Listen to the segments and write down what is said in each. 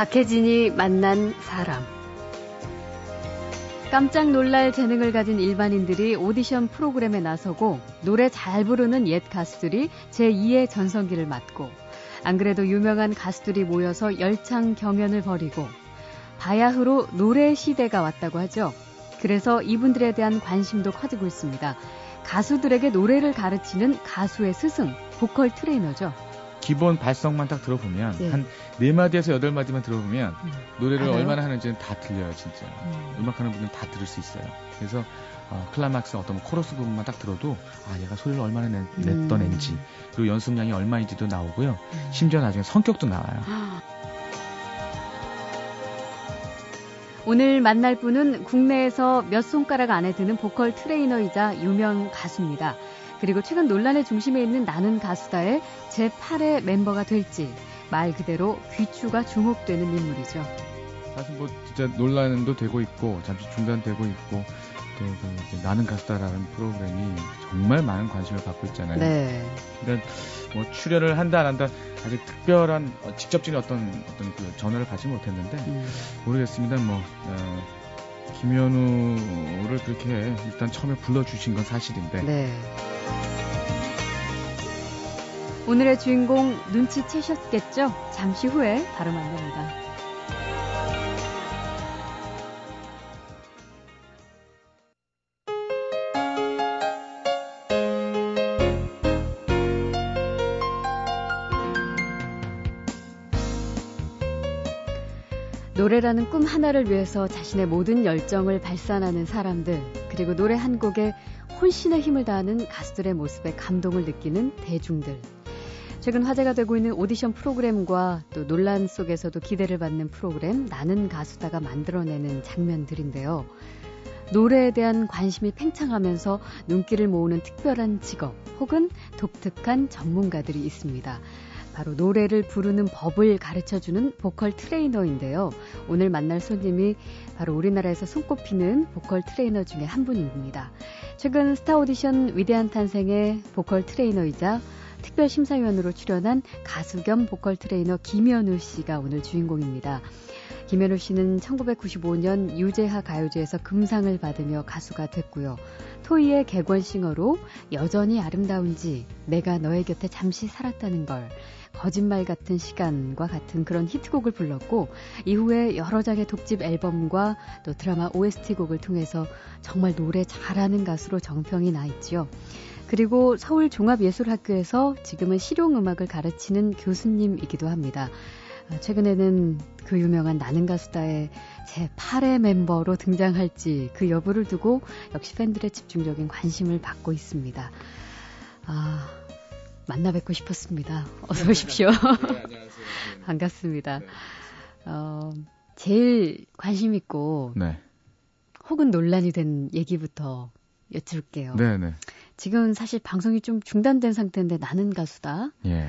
박혜진이 만난 사람. 깜짝 놀랄 재능을 가진 일반인들이 오디션 프로그램에 나서고 노래 잘 부르는 옛 가수들이 제2의 전성기를 맞고 안 그래도 유명한 가수들이 모여서 열창 경연을 벌이고 바야흐로 노래 시대가 왔다고 하죠. 그래서 이분들에 대한 관심도 커지고 있습니다. 가수들에게 노래를 가르치는 가수의 스승, 보컬 트레이너죠. 기본 발성만 딱 들어보면 네. 한네 마디에서 여덟 마디만 들어보면 음. 노래를 알아요? 얼마나 하는지는 다 들려요, 진짜. 음. 음악하는 분들은 다 들을 수 있어요. 그래서 어, 클라막스 어떤 뭐 코러스 부분만 딱 들어도 아 얘가 소리를 얼마나 내, 냈던 음. 앤지 그리고 연습량이 얼마인지도 나오고요. 음. 심지어 나중에 성격도 나와요. 오늘 만날 분은 국내에서 몇 손가락 안에 드는 보컬 트레이너이자 유명 가수입니다. 그리고 최근 논란의 중심에 있는 나는 가수다의 제8의 멤버가 될지 말 그대로 귀추가 주목되는 인물이죠. 사실 뭐 진짜 논란도 되고 있고 잠시 중단되고 있고 또그 이제 나는 가수다라는 프로그램이 정말 많은 관심을 받고 있잖아요. 네. 그러니까 뭐 출연을 한다 안 한다 아직 특별한 어, 직접적인 어떤 어떤 그 전화를 받지 못했는데 음. 모르겠습니다. 뭐 어, 김현우를 그렇게 일단 처음에 불러주신 건 사실인데 네. 오늘의 주인공 눈치채셨겠죠? 잠시 후에 바로 만납니다. 노래라는 꿈 하나를 위해서 자신의 모든 열정을 발산하는 사람들, 그리고 노래 한 곡에 혼신의 힘을 다하는 가수들의 모습에 감동을 느끼는 대중들. 최근 화제가 되고 있는 오디션 프로그램과 또 논란 속에서도 기대를 받는 프로그램 나는 가수다가 만들어내는 장면들인데요. 노래에 대한 관심이 팽창하면서 눈길을 모으는 특별한 직업 혹은 독특한 전문가들이 있습니다. 바로 노래를 부르는 법을 가르쳐 주는 보컬 트레이너인데요. 오늘 만날 손님이 바로 우리나라에서 손꼽히는 보컬 트레이너 중에 한 분입니다. 최근 스타 오디션 위대한 탄생의 보컬 트레이너이자 특별 심사위원으로 출연한 가수 겸 보컬 트레이너 김연우 씨가 오늘 주인공입니다. 김연우 씨는 1995년 유재하 가요제에서 금상을 받으며 가수가 됐고요. 토이의 객원싱어로 여전히 아름다운지 내가 너의 곁에 잠시 살았다는 걸 거짓말 같은 시간과 같은 그런 히트곡을 불렀고 이후에 여러 장의 독집 앨범과 또 드라마 OST 곡을 통해서 정말 노래 잘하는 가수로 정평이 나 있지요. 그리고 서울 종합예술학교에서 지금은 실용음악을 가르치는 교수님이기도 합니다. 어, 최근에는 그 유명한 나는 가수다의 제8의 멤버로 등장할지 그 여부를 두고 역시 팬들의 집중적인 관심을 받고 있습니다. 아, 만나 뵙고 싶었습니다. 어서 오십시오. 네, 안녕하세요. 반갑습니다. 어, 제일 관심 있고 네, 혹은 논란이 된 얘기부터 여쭐게요. 네, 네, 지금 사실 방송이 좀 중단된 상태인데 나는 가수다. 예.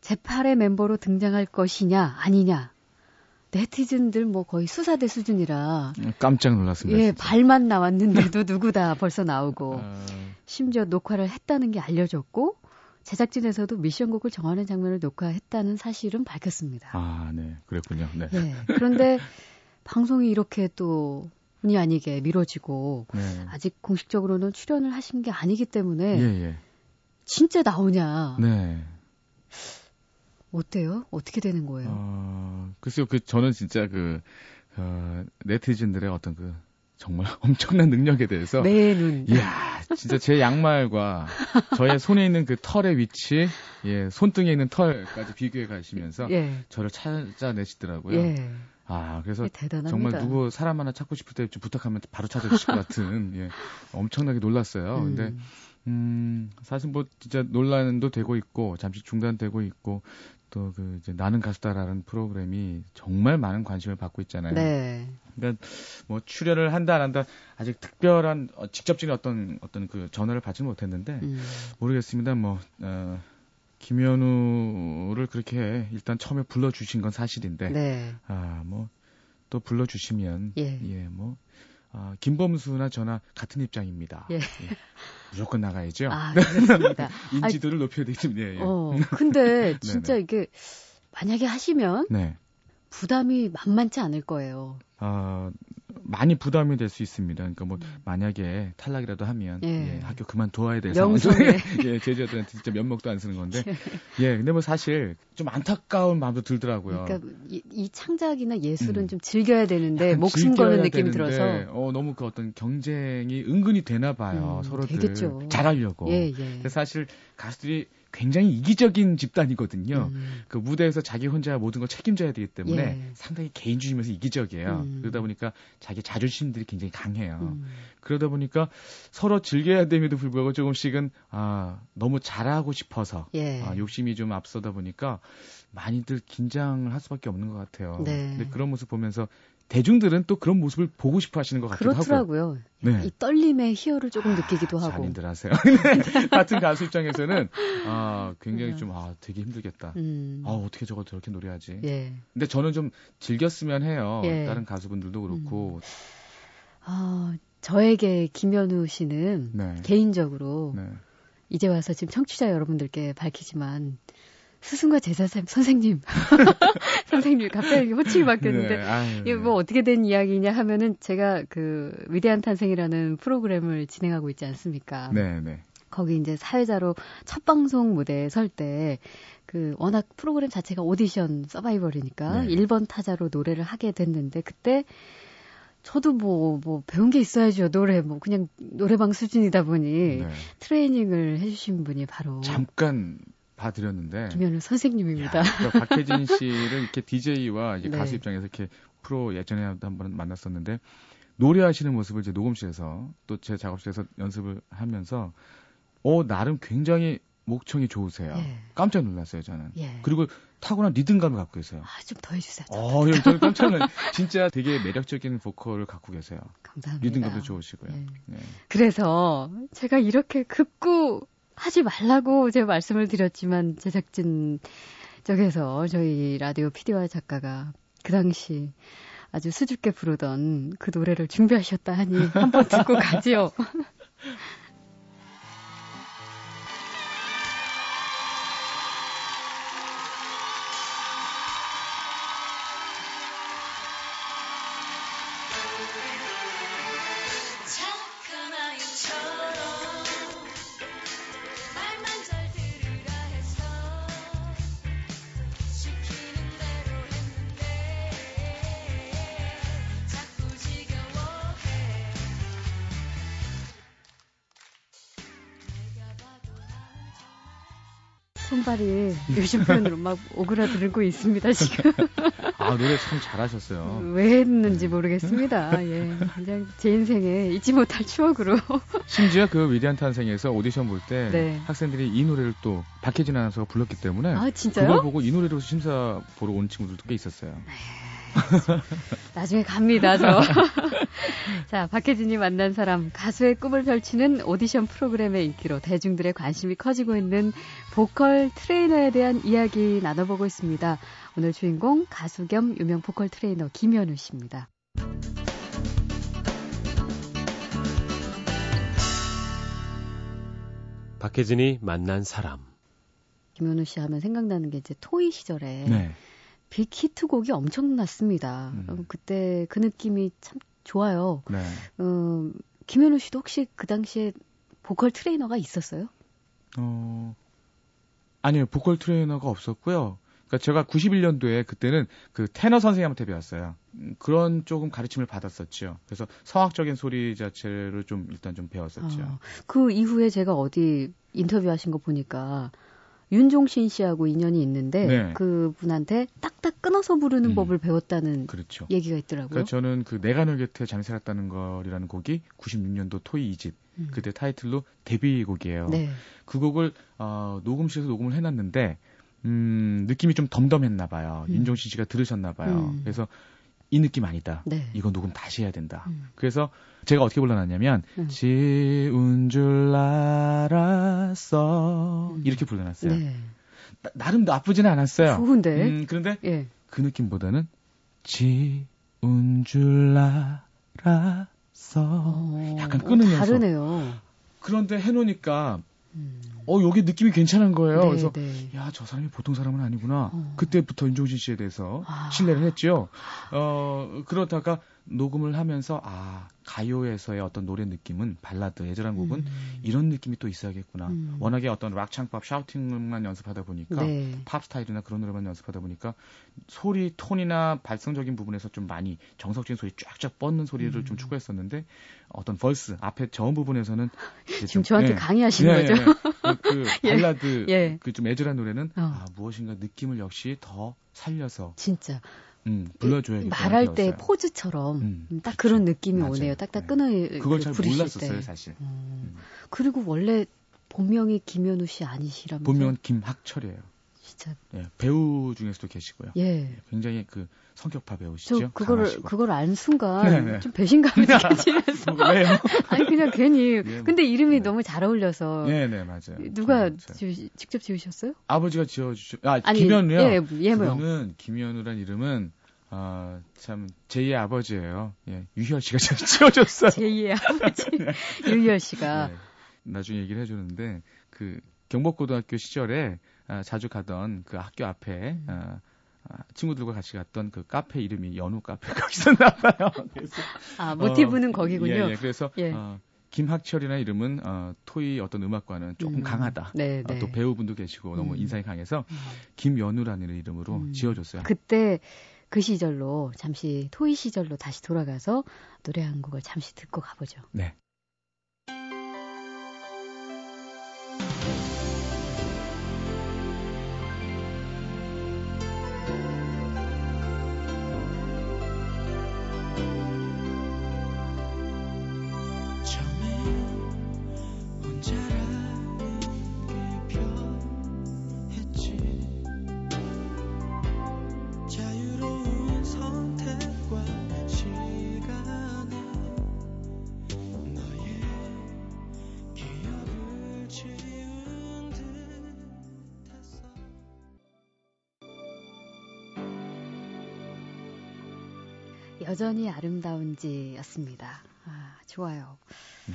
제8의 멤버로 등장할 것이냐 아니냐. 네티즌들 뭐 거의 수사대 수준이라 깜짝 놀랐습니다. 예 진짜. 발만 나왔는데도 누구다 벌써 나오고 아, 심지어 녹화를 했다는 게 알려졌고 제작진에서도 미션곡을 정하는 장면을 녹화했다는 사실은 밝혔습니다. 아, 네, 그랬군요. 네, 예. 그런데 방송이 이렇게 또 본의 아니게 미뤄지고 네. 아직 공식적으로는 출연을 하신 게 아니기 때문에 예, 예. 진짜 나오냐 네. 어때요? 어떻게 되는 거예요? 어, 글쎄요, 그, 저는 진짜 그, 어, 네티즌들의 어떤 그, 정말 엄청난 능력에 대해서. 내 눈. 이야, 진짜 제 양말과 저의 손에 있는 그 털의 위치, 예, 손등에 있는 털까지 비교해 가시면서 예. 저를 찾아내시더라고요. 예. 아, 그래서 예, 대단합니다. 정말 누구 사람 하나 찾고 싶을 때좀 부탁하면 바로 찾아주실 것 같은, 예, 엄청나게 놀랐어요. 근데, 음. 음, 사실 뭐 진짜 논란도 되고 있고 잠시 중단되고 있고 또 그 이제 나는 가수다라는 프로그램이 정말 많은 관심을 받고 있잖아요. 네. 그러니까 뭐 출연을 한다 안 한다 아직 특별한 어, 직접적인 어떤 어떤 그 전화를 받지 못했는데 음. 모르겠습니다. 뭐 어, 김현우를 그렇게 일단 처음에 불러 주신 건 사실인데 네. 아뭐 또 불러 주시면 예. 뭐 아, 김범수나 저나 같은 입장입니다. 예. 무조건 나가야죠. 아, 그렇습니다. 인지도를 높여야 되겠습니다. 예, 예. 어, 근데 진짜 이게 만약에 하시면 네. 부담이 만만치 않을 거예요. 아, 많이 부담이 될 수 있습니다. 그러니까 뭐 음. 만약에 탈락이라도 하면 예. 예, 학교 그만둬야 될 상황인데 예, 제자들한테 진짜 면목도 안 쓰는 건데 예, 근데 뭐 사실 좀 안타까운 마음도 들더라고요. 그러니까 이, 이 창작이나 예술은 음. 좀 즐겨야 되는데 목숨 거는 느낌이 들어서 어, 너무 그 어떤 경쟁이 은근히 되나 봐요. 음, 서로들 되겠죠. 잘하려고. 예, 예. 사실 가수들이 굉장히 이기적인 집단이거든요. 음. 그 무대에서 자기 혼자 모든 걸 책임져야 되기 때문에 예. 상당히 개인주의면서 이기적이에요. 음. 그러다 보니까 자기 자존심들이 굉장히 강해요. 음. 그러다 보니까 서로 즐겨야 됨에도 불구하고 조금씩은 아 너무 잘하고 싶어서 예. 아, 욕심이 좀 앞서다 보니까 많이들 긴장을 할 수밖에 없는 것 같아요. 네. 근데 그런 모습 보면서 대중들은 또 그런 모습을 보고 싶어 하시는 것 같기도 그렇더라고요. 네. 이 떨림의 희열을 조금 아, 느끼기도 하고. 잔인들 하세요. 같은 가수 입장에서는 아, 굉장히 네. 좀 아, 되게 힘들겠다. 음. 아, 어떻게 저거 저렇게 노래하지? 예. 근데 저는 좀 즐겼으면 해요. 예. 다른 가수분들도 그렇고. 음. 아, 저에게 김현우 씨는 네. 개인적으로 네. 이제 와서 지금 청취자 여러분들께 밝히지만 스승과 제자 선생님, 선생님 갑자기 호칭이 바뀌었는데 네, 이게 뭐 어떻게 된 이야기냐 하면은 제가 그 위대한 탄생이라는 프로그램을 진행하고 있지 않습니까? 네, 네. 거기 이제 사회자로 첫 방송 무대에 설 때 그 워낙 프로그램 자체가 오디션 서바이벌이니까 네. 1번 타자로 노래를 하게 됐는데 그때 저도 뭐, 뭐, 배운 게 있어야죠. 노래, 뭐, 그냥 노래방 수준이다 보니 네. 트레이닝을 해주신 분이 바로. 잠깐 봐드렸는데 김현우 선생님입니다. 야, 그러니까 박혜진 씨를 이렇게 DJ와 이제 네. 가수 입장에서 이렇게 프로 예전에 한번 만났었는데 노래하시는 모습을 이제 녹음실에서 또 제 작업실에서 연습을 하면서 어 나름 굉장히 목청이 좋으세요. 예. 깜짝 놀랐어요 저는. 예. 그리고 타고난 리듬감을 갖고 계세요. 아, 좀 더 해주세요. 어, 저는 깜짝 놀랐 진짜 되게 매력적인 보컬을 갖고 계세요. 감사합니다. 리듬감도 좋으시고요. 예. 네. 그래서 제가 이렇게 급구 하지 말라고 제가 말씀을 드렸지만 제작진 쪽에서 저희 라디오 PD와 작가가 그 당시 아주 수줍게 부르던 그 노래를 준비하셨다 하니 한번 듣고 가지요. 손발이 요즘 표현으로 막 오그라들고 있습니다, 지금. 아, 노래 참 잘하셨어요. 왜 했는지 모르겠습니다. 예. 그냥 제 인생에 잊지 못할 추억으로. 심지어 그 위대한 탄생에서 오디션 볼때 네. 학생들이 이 노래를 또 박혜진 아나운서가 불렀기 때문에 아, 진짜요? 그걸 보고 이 노래로 심사 보러 온 친구들도 꽤 있었어요. 네. 나중에 갑니다, 저. 자, 박혜진이 만난 사람, 가수의 꿈을 펼치는 오디션 프로그램의 인기로 대중들의 관심이 커지고 있는 보컬 트레이너에 대한 이야기 나눠보고 있습니다. 오늘 주인공 가수 겸 유명 보컬 트레이너 김연우 씨입니다. 박혜진이 만난 사람. 김연우 씨 하면 생각나는 게 이제 토이 시절에 네. 빅히트곡이 엄청났습니다. 음. 그때 그 느낌이 참 좋아요. 네. 어, 김연우 씨도 혹시 그 당시에 보컬 트레이너가 있었어요? 어, 아니요, 보컬 트레이너가 없었고요. 그러니까 제가 91년도에 그때는 그 테너 선생님한테 배웠어요. 음, 그런 조금 가르침을 받았었죠. 그래서 성악적인 소리 자체를 좀 일단 좀 배웠었죠. 어, 그 이후에 제가 어디 인터뷰하신 거 보니까 윤종신 씨하고 인연이 있는데 네. 그 분한테 딱딱 끊어서 부르는 음. 법을 배웠다는 그렇죠. 얘기가 있더라고요. 그러니까 저는 그 내가 널 곁에 장세했다는 거리라는 곡이 96년도 토이 2집 음. 그때 타이틀로 데뷔곡이에요. 네. 그 곡을 어, 녹음실에서 녹음을 해놨는데 음, 느낌이 좀 덤덤했나 봐요. 음. 윤종신 씨가 들으셨나 봐요. 음. 그래서 이 느낌 아니다. 네. 이거 녹음 다시 해야 된다. 음. 그래서 제가 어떻게 불러놨냐면 음. 지운 줄 알았어 음. 이렇게 불러놨어요. 네. 나, 름 나쁘지는 않았어요. 좋은데. 음, 그런데 예. 그 느낌보다는 지운 줄 알았어. 어, 약간 끊으면서. 다르네요. 그런데 해놓으니까 음. 어 여기 느낌이 괜찮은 거예요. 네, 그래서 네. 야저 사람이 보통 사람은 아니구나. 어. 그때부터 윤종신 씨에 대해서 아. 신뢰를 했죠. 어 그러다가 녹음을 하면서 아 가요에서의 어떤 노래 느낌은 발라드 애절한 곡은 음. 이런 느낌이 또 있어야겠구나. 음. 워낙에 어떤 락 창법 샤우팅만 연습하다 보니까 네. 팝 스타일이나 그런 노래만 연습하다 보니까 소리 톤이나 발성적인 부분에서 좀 많이 정석적인 소리 쫙쫙 뻗는 소리를 음. 좀 추구했었는데 어떤 벌스 앞에 저음 부분에서는 지금 좀, 저한테 예, 강의하시는 예, 거죠. 예, 그, 그 발라드 예. 그좀 애절한 노래는 어. 아, 무엇인가 느낌을 역시 더 살려서 진짜 음, 불러줘야겠 말할 때 포즈처럼 음, 딱 그렇죠. 그런 느낌이 맞아요. 오네요. 딱딱 네. 끊어 그걸 잘 몰랐었어요, 때. 사실. 음. 음. 그리고 원래 본명이 김현우 씨 아니시라면서? 본명은 김학철이에요. 진짜. 예, 배우 중에서도 계시고요. 예. 예 굉장히 그 성격파 배우시죠. 저 그거를 강하시고. 그걸 안 순간 네네. 네. 좀 배신감이 느껴지면서. 왜요? 아니 그냥 괜히. 예, 뭐. 근데 이름이 네. 너무 잘 어울려서. 네, 네 맞아요. 누가 지, 직접 지으셨어요? 아버지가 지어주셨. 아 아니, 김현우요. 예, 예명. 그는 김현우란 이름은 아, 참, 제2의 아버지예요. 예, 유희열 씨가 지어줬어요. 제2의 아버지. 네. 유희열 씨가. 네, 나중에 얘기를 해주는데, 그, 경복고등학교 시절에 아, 자주 가던 그 학교 앞에, 음. 아, 아, 친구들과 같이 갔던 그 카페 이름이 연우 카페가 있었나 봐요. 그래서, 아, 모티브는 어, 거기군요. 예, 예. 그래서, 예. 어, 김학철이나 이름은 어, 토이 어떤 음악과는 조금 음. 강하다. 네, 네. 어, 또 배우분도 계시고 음. 너무 인상이 강해서 음. 김연우라는 이름으로 음. 지어줬어요. 그때 그 시절로 잠시 토이 시절로 다시 돌아가서 노래 한 곡을 잠시 듣고 가보죠. 네. 여전히 아름다운지였습니다. 아, 좋아요. 네.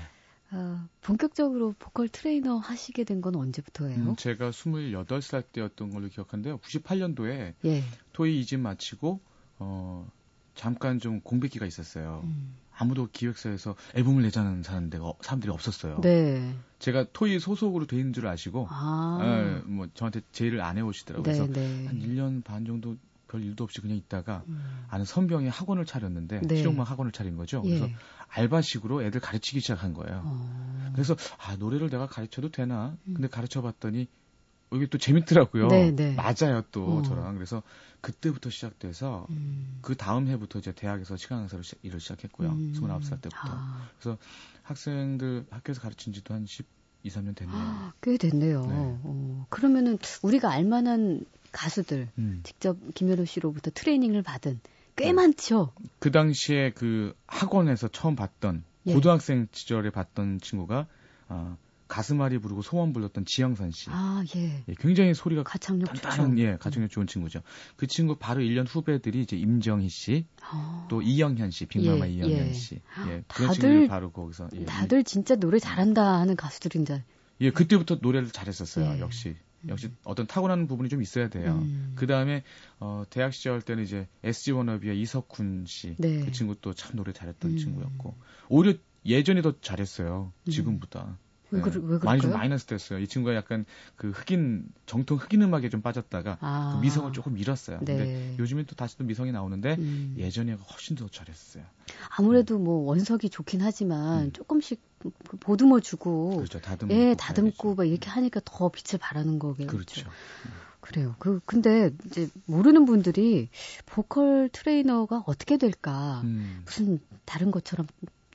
어, 본격적으로 보컬 트레이너 하시게 된 건 언제부터예요? 음, 제가 28살 때였던 걸로 기억하는데요. 98년도에 예. 토이 이집 마치고 어, 잠깐 좀 공백기가 있었어요. 음. 아무도 기획사에서 앨범을 내자는 사람들이, 사람들이 없었어요. 네. 제가 토이 소속으로 돼 있는 줄 아시고, 아. 에, 뭐 저한테 제의를 안 해오시더라고요. 네, 그래서 네. 한 1년 반 정도 별 일도 없이 그냥 있다가 음. 아는 선병이 학원을 차렸는데 네. 실용음악 학원을 차린 거죠. 예. 그래서 알바식으로 애들 가르치기 시작한 거예요. 어. 그래서 아 노래를 내가 가르쳐도 되나? 음. 근데 가르쳐봤더니 이게 또 재밌더라고요. 네, 네. 맞아요 또 어. 저랑 그래서 그때부터 시작돼서 음. 그 다음 해부터 이제 대학에서 시간 강사로 시, 일을 시작했고요. 음. 29살 때부터. 아. 그래서 학생들 학교에서 가르친 지도 한 10, 2, 3년 됐네요. 아, 꽤 됐네요. 네. 어, 그러면은 우리가 알만한 가수들 음. 직접 김현우 씨로부터 트레이닝을 받은 꽤 네. 많죠. 그 당시에 그 학원에서 처음 봤던 예. 고등학생 시절에 봤던 친구가 어, 가슴앓이 부르고 소원 불렀던 지영선 씨. 아, 예. 예 굉장히 소리가 가창력 단단한, 예, 가창력 좋은 친구죠. 그 친구 바로 1년 후배들이 이제 임정희 씨, 어. 또 이영현 씨, 빅마마 예, 이영현 예. 씨. 예, 다들 바로 거기서 예, 다들 진짜 노래 잘한다 하는 가수들인데. 예, 그때부터 노래를 잘했었어요. 예. 역시. 역시 어떤 타고나는 부분이 좀 있어야 돼요. 음. 그 다음에 어, 대학 시절 때는 이제 SG 워너비의 이석훈 씨, 네. 그 친구 도 참 노래 잘했던 음. 친구였고 오히려 예전에 더 잘했어요. 음. 지금보다. 왜, 네. 왜 많이 좀 마이너스 됐어요. 이 친구가 약간 그 흑인 정통 흑인 음악에 좀 빠졌다가 아. 그 미성을 조금 잃었어요. 네. 근데 요즘엔 또 다시 또 미성이 나오는데 음. 예전에 훨씬 더 잘했어요. 아무래도 뭐 원석이 좋긴 하지만 음. 조금씩 보듬어 주고 그렇죠. 다듬고 예, 다듬고 막 이렇게 하니까 더 빛을 발하는 거겠죠. 그렇죠. 음. 그래요. 그 근데 이제 모르는 분들이 보컬 트레이너가 어떻게 될까? 음. 무슨 다른 것처럼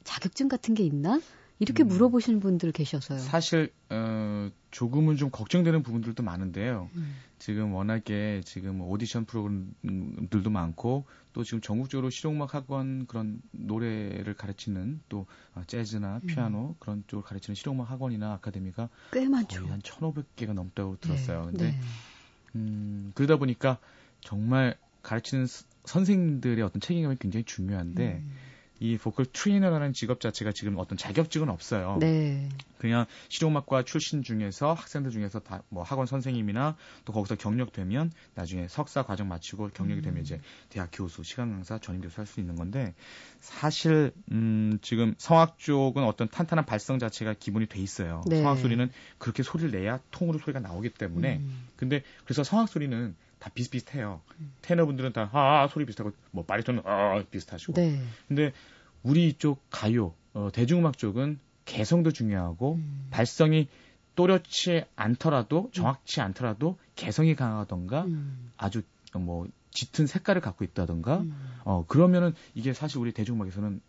자격증 같은 게 있나? 이렇게 음. 물어보시는 분들 계셔서요. 사실 어, 조금은 좀 걱정되는 부분들도 많은데요. 음. 지금 워낙에 지금 오디션 프로그램들도 많고 또 지금 전국적으로 실용음악 학원 그런 노래를 가르치는 또 어, 재즈나 음. 피아노 음. 그런 쪽을 가르치는 실용음악 학원이나 아카데미가 꽤 많죠. 거의 한 1,500개가 넘다고 들었어요. 네. 근데 네. 음, 그러다 보니까 정말 가르치는 선생님들의 어떤 책임감이 굉장히 중요한데 음. 이 보컬 트레이너라는 직업 자체가 지금 어떤 자격증은 없어요. 네. 그냥 실용음악과 출신 중에서 학생들 중에서 다 뭐 학원 선생님이나 또 거기서 경력되면 나중에 석사 과정 마치고 경력이 되면 음. 이제 대학 교수, 시간 강사, 전임 교수 할 수 있는 건데 사실 음 지금 성악 쪽은 어떤 탄탄한 발성 자체가 기본이 돼 있어요. 네. 성악 소리는 그렇게 소리를 내야 통으로 소리가 나오기 때문에 음. 근데 그래서 성악 소리는 다 비슷비슷해요. 음. 테너분들은 다 아 소리 비슷하고 뭐 바리톤은 아 비슷하시고. 네. 근데 우리 쪽 가요 어, 대중음악 쪽은 개성도 중요하고 음. 발성이 또렷치 않더라도 정확치 않더라도 개성이 강하던가 음. 아주 뭐 짙은 색깔을 갖고 있다던가 음. 어 그러면은 이게 사실 우리 대중음악에서는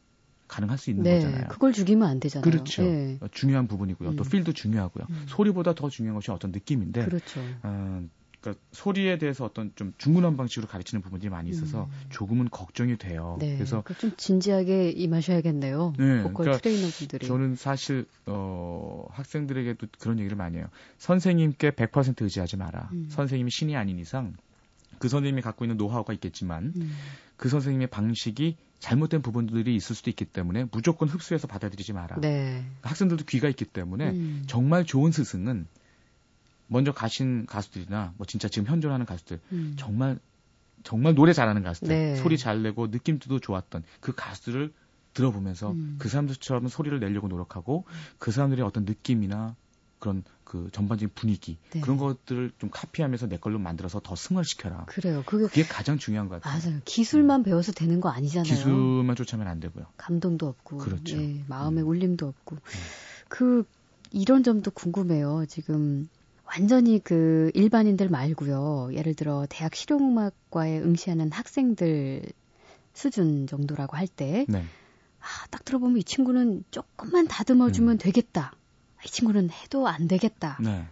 가능할 수 있는 네, 거잖아요. 그걸 죽이면 안 되잖아요. 그렇죠. 네. 중요한 부분이고요. 또 음. 필도 중요하고요. 음. 소리보다 더 중요한 것이 어떤 느낌인데. 그렇죠. 어, 그러니까 소리에 대해서 어떤 좀 중구난 방식으로 가르치는 부분들이 많이 있어서 음. 조금은 걱정이 돼요. 네, 그래서 좀 진지하게 임하셔야겠네요. 네, 보컬 그러니까 트레이너분들이. 저는 사실 어, 학생들에게도 그런 얘기를 많이 해요. 선생님께 100% 의지하지 마라. 음. 선생님이 신이 아닌 이상 그 선생님이 갖고 있는 노하우가 있겠지만 음. 그 선생님의 방식이 잘못된 부분들이 있을 수도 있기 때문에 무조건 흡수해서 받아들이지 마라. 네. 학생들도 귀가 있기 때문에 음. 정말 좋은 스승은 먼저 가신 가수들이나 뭐 진짜 지금 현존하는 가수들 음. 정말 정말 노래 잘하는 가수들 네. 소리 잘 내고 느낌도 좋았던 그 가수들을 들어보면서 음. 그 사람들처럼 소리를 내려고 노력하고 음. 그 사람들의 어떤 느낌이나 그런 그 전반적인 분위기 네. 그런 것들을 좀 카피하면서 내 걸로 만들어서 더 승화시켜라. 그래요. 그게, 그게 가장 중요한 것 같아요. 맞아요. 기술만 음. 배워서 되는 거 아니잖아요. 기술만 쫓아면 안 되고요. 감동도 없고, 그렇죠. 예, 마음의 음. 울림도 없고, 음. 그 이런 점도 궁금해요. 지금 완전히 그 일반인들 말고요. 예를 들어 대학 실용음악과에 응시하는 학생들 수준 정도라고 할 때, 네. 아, 딱 들어보면 이 친구는 조금만 다듬어주면 음. 되겠다. 이 친구는 해도 안 되겠다. 네.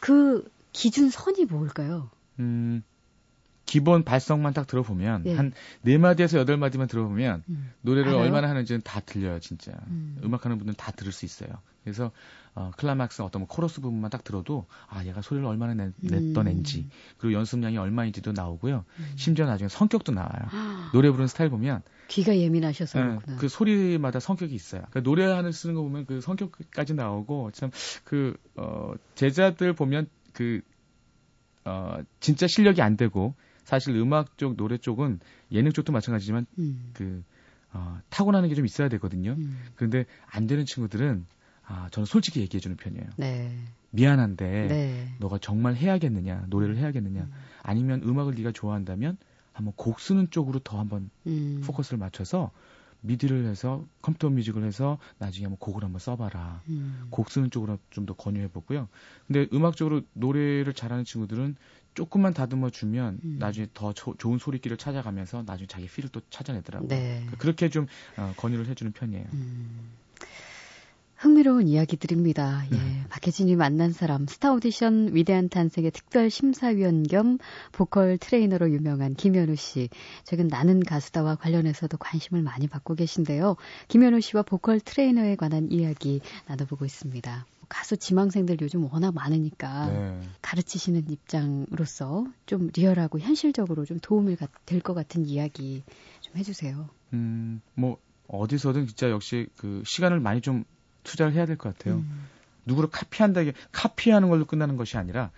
그 기준 선이 뭘까요? 음, 기본 발성만 딱 들어보면 네. 한네 마디에서 여덟 마디만 들어보면 음. 노래를 알아요? 얼마나 하는지는 다 들려요, 진짜. 음. 악하는 분들은 다 들을 수 있어요. 그래서 어, 클라막스 어떤 뭐 코러스 부분만 딱 들어도 아 얘가 소리를 얼마나 내, 냈던 음. 앤지 그리고 연습량이 얼마인지도 나오고요. 음. 심지어 나중에 성격도 나와요. 노래 부르는 스타일 보면 귀가 예민하셔서 네, 그 소리마다 성격이 있어요. 그러니까 노래하는 쓰는 거 보면 그 성격까지 나오고 참 그 어, 제자들 보면 그 어, 진짜 실력이 안 되고 사실 음악 쪽 노래 쪽은 예능 쪽도 마찬가지지만 음. 그 어, 타고나는 게 좀 있어야 되거든요. 음. 그런데 안 되는 친구들은 아, 저는 솔직히 얘기해 주는 편이에요. 네. 미안한데 네. 너가 정말 해야겠느냐 노래를 해야겠느냐 음. 아니면 음악을 네가 좋아한다면 한번 곡 쓰는 쪽으로 더 한번 음. 포커스를 맞춰서 미디를 해서 컴퓨터 뮤직을 해서 나중에 한번 곡을 한번 써봐라. 음. 곡 쓰는 쪽으로 좀 더 권유해 보고요. 근데 음악적으로 노래를 잘하는 친구들은 조금만 다듬어 주면 음. 나중에 더 조, 좋은 소리길을 찾아가면서 나중에 자기 필을 또 찾아내더라고요. 네. 그러니까 그렇게 좀 어, 권유를 해주는 편이에요. 음. 흥미로운 이야기들입니다. 예. 네. 박혜진이 만난 사람, 스타 오디션 위대한 탄생의 특별 심사위원 겸 보컬 트레이너로 유명한 김연우 씨. 최근 나는 가수다와 관련해서도 관심을 많이 받고 계신데요. 김연우 씨와 보컬 트레이너에 관한 이야기 나눠보고 있습니다. 가수 지망생들 요즘 워낙 많으니까 네. 가르치시는 입장으로서 좀 리얼하고 현실적으로 좀 도움이 될 것 같은 이야기 좀 해주세요. 음, 뭐 어디서든 진짜 역시 그 시간을 많이 좀 투자를 해야 될 것 같아요. 음. 누구를 카피한다, 게 카피하는 걸로 끝나는 것이 아니라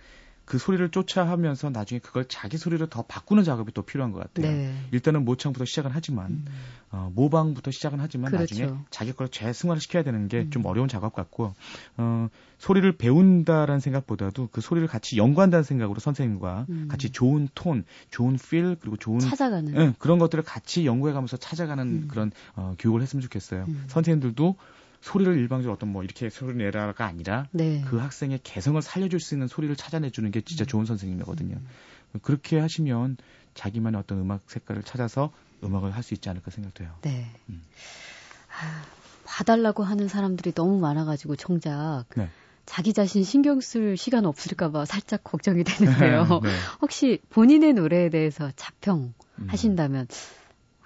그 소리를 쫓아하면서 나중에 그걸 자기 소리로 더 바꾸는 작업이 또 필요한 것 같아요. 네. 일단은 모창부터 시작은 하지만 음. 어, 모방부터 시작은 하지만 그렇죠. 나중에 자기 걸 재승화를 시켜야 되는 게좀 음. 어려운 작업 같고 어, 소리를 배운다라는 생각보다도 그 소리를 같이 연구한다는 생각으로 선생님과 음. 같이 좋은 톤, 좋은 필 그리고 좋은 찾아가는 응, 그런 것들을 같이 연구해가면서 찾아가는 음. 그런 어, 교육을 했으면 좋겠어요. 음. 선생님들도 소리를 일방적으로 어떤 뭐 이렇게 소리 내라가 아니라 네. 그 학생의 개성을 살려줄 수 있는 소리를 찾아내주는 게 진짜 음. 좋은 선생님이거든요. 음. 그렇게 하시면 자기만의 어떤 음악 색깔을 찾아서 음악을 할 수 있지 않을까 생각돼요. 네. 음. 아, 봐달라고 하는 사람들이 너무 많아가지고 정작 네. 자기 자신 신경 쓸 시간 없을까봐 살짝 걱정이 되는데요. 네. 혹시 본인의 노래에 대해서 자평 음. 하신다면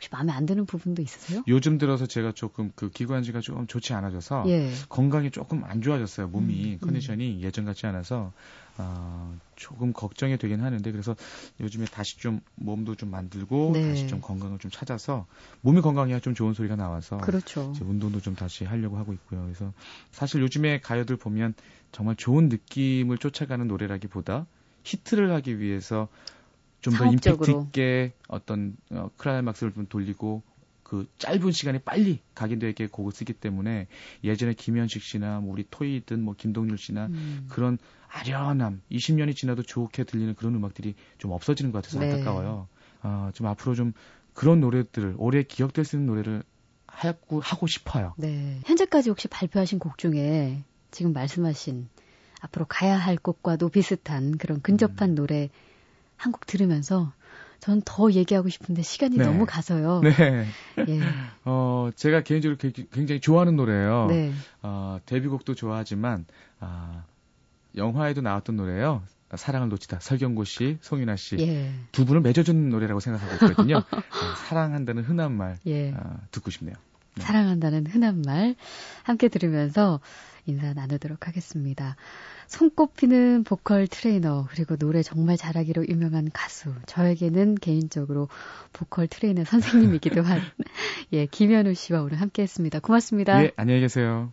혹시 마음에 안 드는 부분도 있으세요? 요즘 들어서 제가 조금 그 기관지가 좀 좋지 않아져서 예. 건강이 조금 안 좋아졌어요. 몸이 음, 음. 컨디션이 음. 예전 같지 않아서 어, 조금 걱정이 되긴 하는데 그래서 요즘에 다시 좀 몸도 좀 만들고 네. 다시 좀 건강을 좀 찾아서 몸이 건강해야 좀 좋은 소리가 나와서 그렇죠. 운동도 좀 다시 하려고 하고 있고요. 그래서 사실 요즘에 가요들 보면 정말 좋은 느낌을 쫓아가는 노래라기보다 히트를 하기 위해서 좀 더 임팩트 있게 어떤 어, 클라이막스를 좀 돌리고 그 짧은 시간에 빨리 각인되게 곡을 쓰기 때문에 예전에 김현식 씨나 뭐 우리 토이든 뭐 김동률 씨나 음. 그런 아련함 20년이 지나도 좋게 들리는 그런 음악들이 좀 없어지는 것 같아서 네. 안타까워요. 어, 좀 앞으로 좀 그런 노래들을 오래 기억될 수 있는 노래를 하고 하고 싶어요. 네. 현재까지 혹시 발표하신 곡 중에 지금 말씀하신 앞으로 가야 할 곳과도 비슷한 그런 근접한 음. 노래 한 곡 들으면서 전더 얘기하고 싶은데 시간이 네. 너무 가서요. 네. 예. 어, 제가 개인적으로 굉장히 좋아하는 노래예요. 네. 어, 데뷔곡도 좋아하지만 아, 영화에도 나왔던 노래예요. 사랑을 놓치다 설경고 씨, 송윤아 씨두 예. 분을 맺어준 노래라고 생각하고 있거든요. 네, 사랑한다는 흔한 말 예. 어, 듣고 싶네요. 네. 사랑한다는 흔한 말 함께 들으면서 인사 나누도록 하겠습니다. 손꼽히는 보컬 트레이너 그리고 노래 정말 잘하기로 유명한 가수 저에게는 개인적으로 보컬 트레이너 선생님이기도 한 예, 김연우 씨와 오늘 함께했습니다. 고맙습니다. 예, 안녕히 계세요.